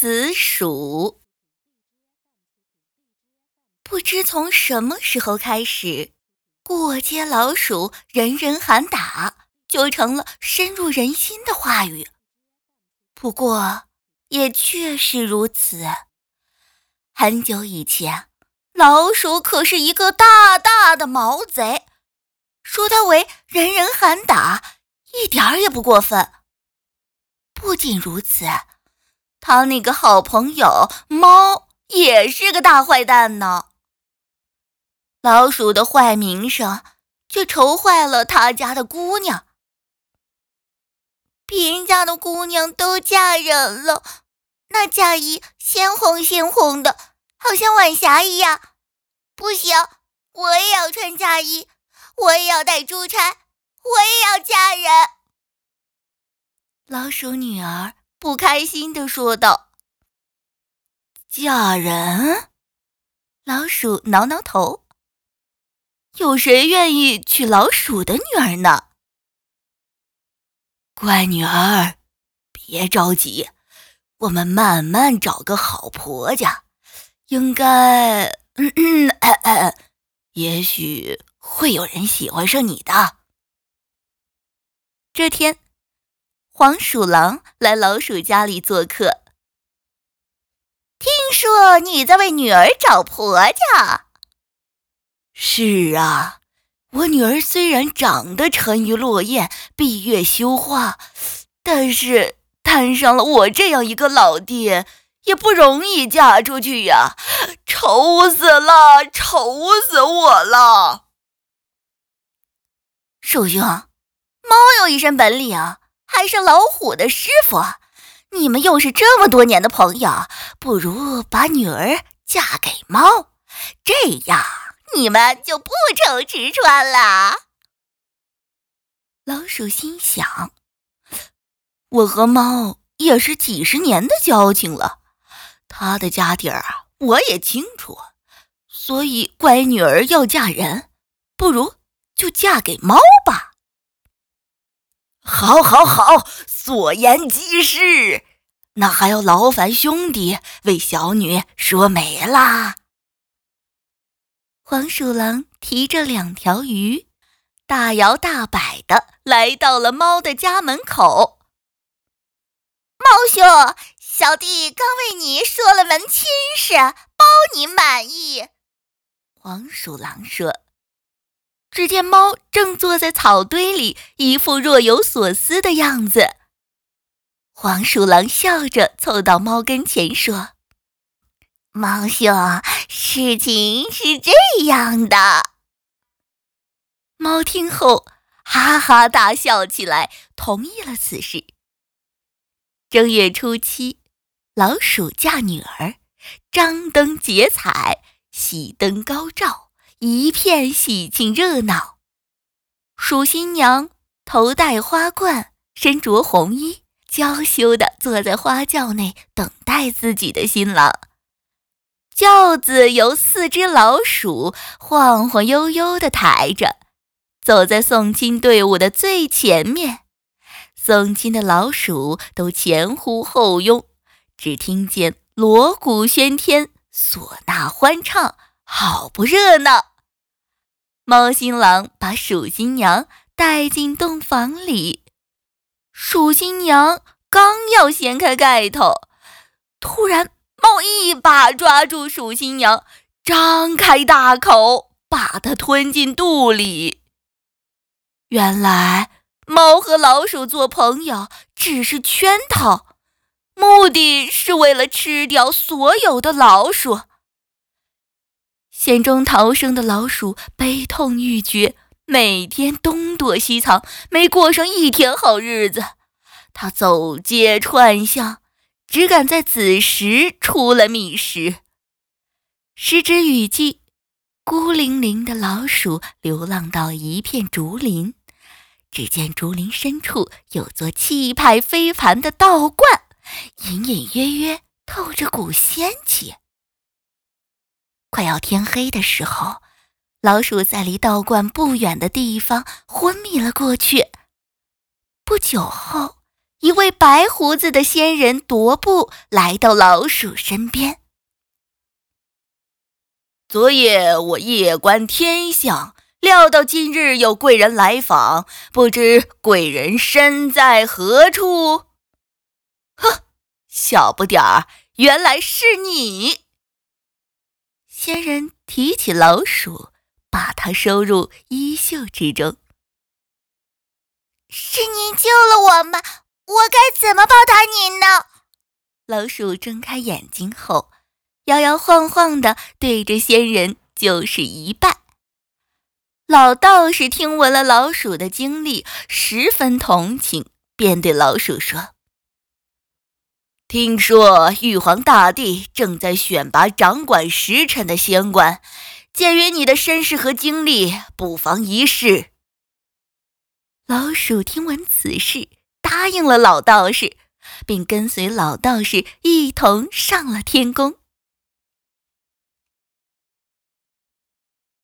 子鼠。不知从什么时候开始，过街老鼠人人喊打，就成了深入人心的话语。不过，也确实如此。很久以前，老鼠可是一个大大的毛贼，说它为人人喊打，一点儿也不过分。不仅如此，他那个好朋友猫也是个大坏蛋呢。老鼠的坏名声却愁坏了他家的姑娘。别人家的姑娘都嫁人了，那嫁衣鲜红鲜红的，好像晚霞一样。不行，我也要穿嫁衣，我也要戴珠钗，我也要嫁人。老鼠女儿不开心的说道：“嫁人？”老鼠挠挠头。有谁愿意娶老鼠的女儿呢？乖女儿，别着急，我们慢慢找个好婆家，应该，嗯嗯，也许会有人喜欢上你的。这天，黄鼠狼来老鼠家里做客，听说你在为女儿找婆家。是啊，我女儿虽然长得沉鱼落雁、闭月羞花，但是摊上了我这样一个老爹，也不容易嫁出去呀！愁死了，愁死我了！鼠兄，猫有一身本领，还是老虎的师傅，你们又是这么多年的朋友，不如把女儿嫁给猫，这样。你们就不愁吃穿了。老鼠心想：“我和猫也是几十年的交情了，他的家底儿我也清楚，所以乖女儿要嫁人，不如就嫁给猫吧。”好，好，好，所言极是。那还要劳烦兄弟为小女说媒啦。黄鼠狼提着两条鱼，大摇大摆的来到了猫的家门口。猫兄，小弟刚为你说了门亲事，包你满意。黄鼠狼说。只见猫正坐在草堆里，一副若有所思的样子。黄鼠狼笑着凑到猫跟前说。猫兄，事情是这样的。猫听后哈哈大笑起来，同意了此事。正月初七，老鼠嫁女儿，张灯结彩，喜灯高照，一片喜庆热闹。鼠新娘头戴花冠，身着红衣，娇羞的坐在花轿内，等待自己的新郎。轿子由四只老鼠晃晃悠悠地抬着，走在送亲队伍的最前面。送亲的老鼠都前呼后拥，只听见锣鼓喧天，唢呐欢唱，好不热闹。猫新郎把鼠新娘带进洞房里，鼠新娘刚要掀开盖头，突然。猫一把抓住鼠新娘，张开大口，把它吞进肚里。原来，猫和老鼠做朋友只是圈套，目的是为了吃掉所有的老鼠。险中逃生的老鼠悲痛欲绝，每天东躲西藏，没过上一天好日子。它走街串巷。只敢在子时出了觅食。时值雨季，孤零零的老鼠流浪到一片竹林，只见竹林深处有座气派非凡的道观，隐隐约约透着股仙气。快要天黑的时候，老鼠在离道观不远的地方昏迷了过去。不久后，一位白胡子的仙人踱步来到老鼠身边。昨夜我夜观天象，料到今日有贵人来访，不知贵人身在何处？呵，小不点儿，原来是你！仙人提起老鼠，把它收入衣袖之中。是您救了我们。我该怎么报答您呢？老鼠睁开眼睛后，摇摇晃晃的对着仙人就是一拜。老道士听闻了老鼠的经历，十分同情，便对老鼠说：“听说玉皇大帝正在选拔掌管时辰的仙官，鉴于你的身世和经历，不妨一试。”老鼠听闻此事。答应了老道士，并跟随老道士一同上了天宫。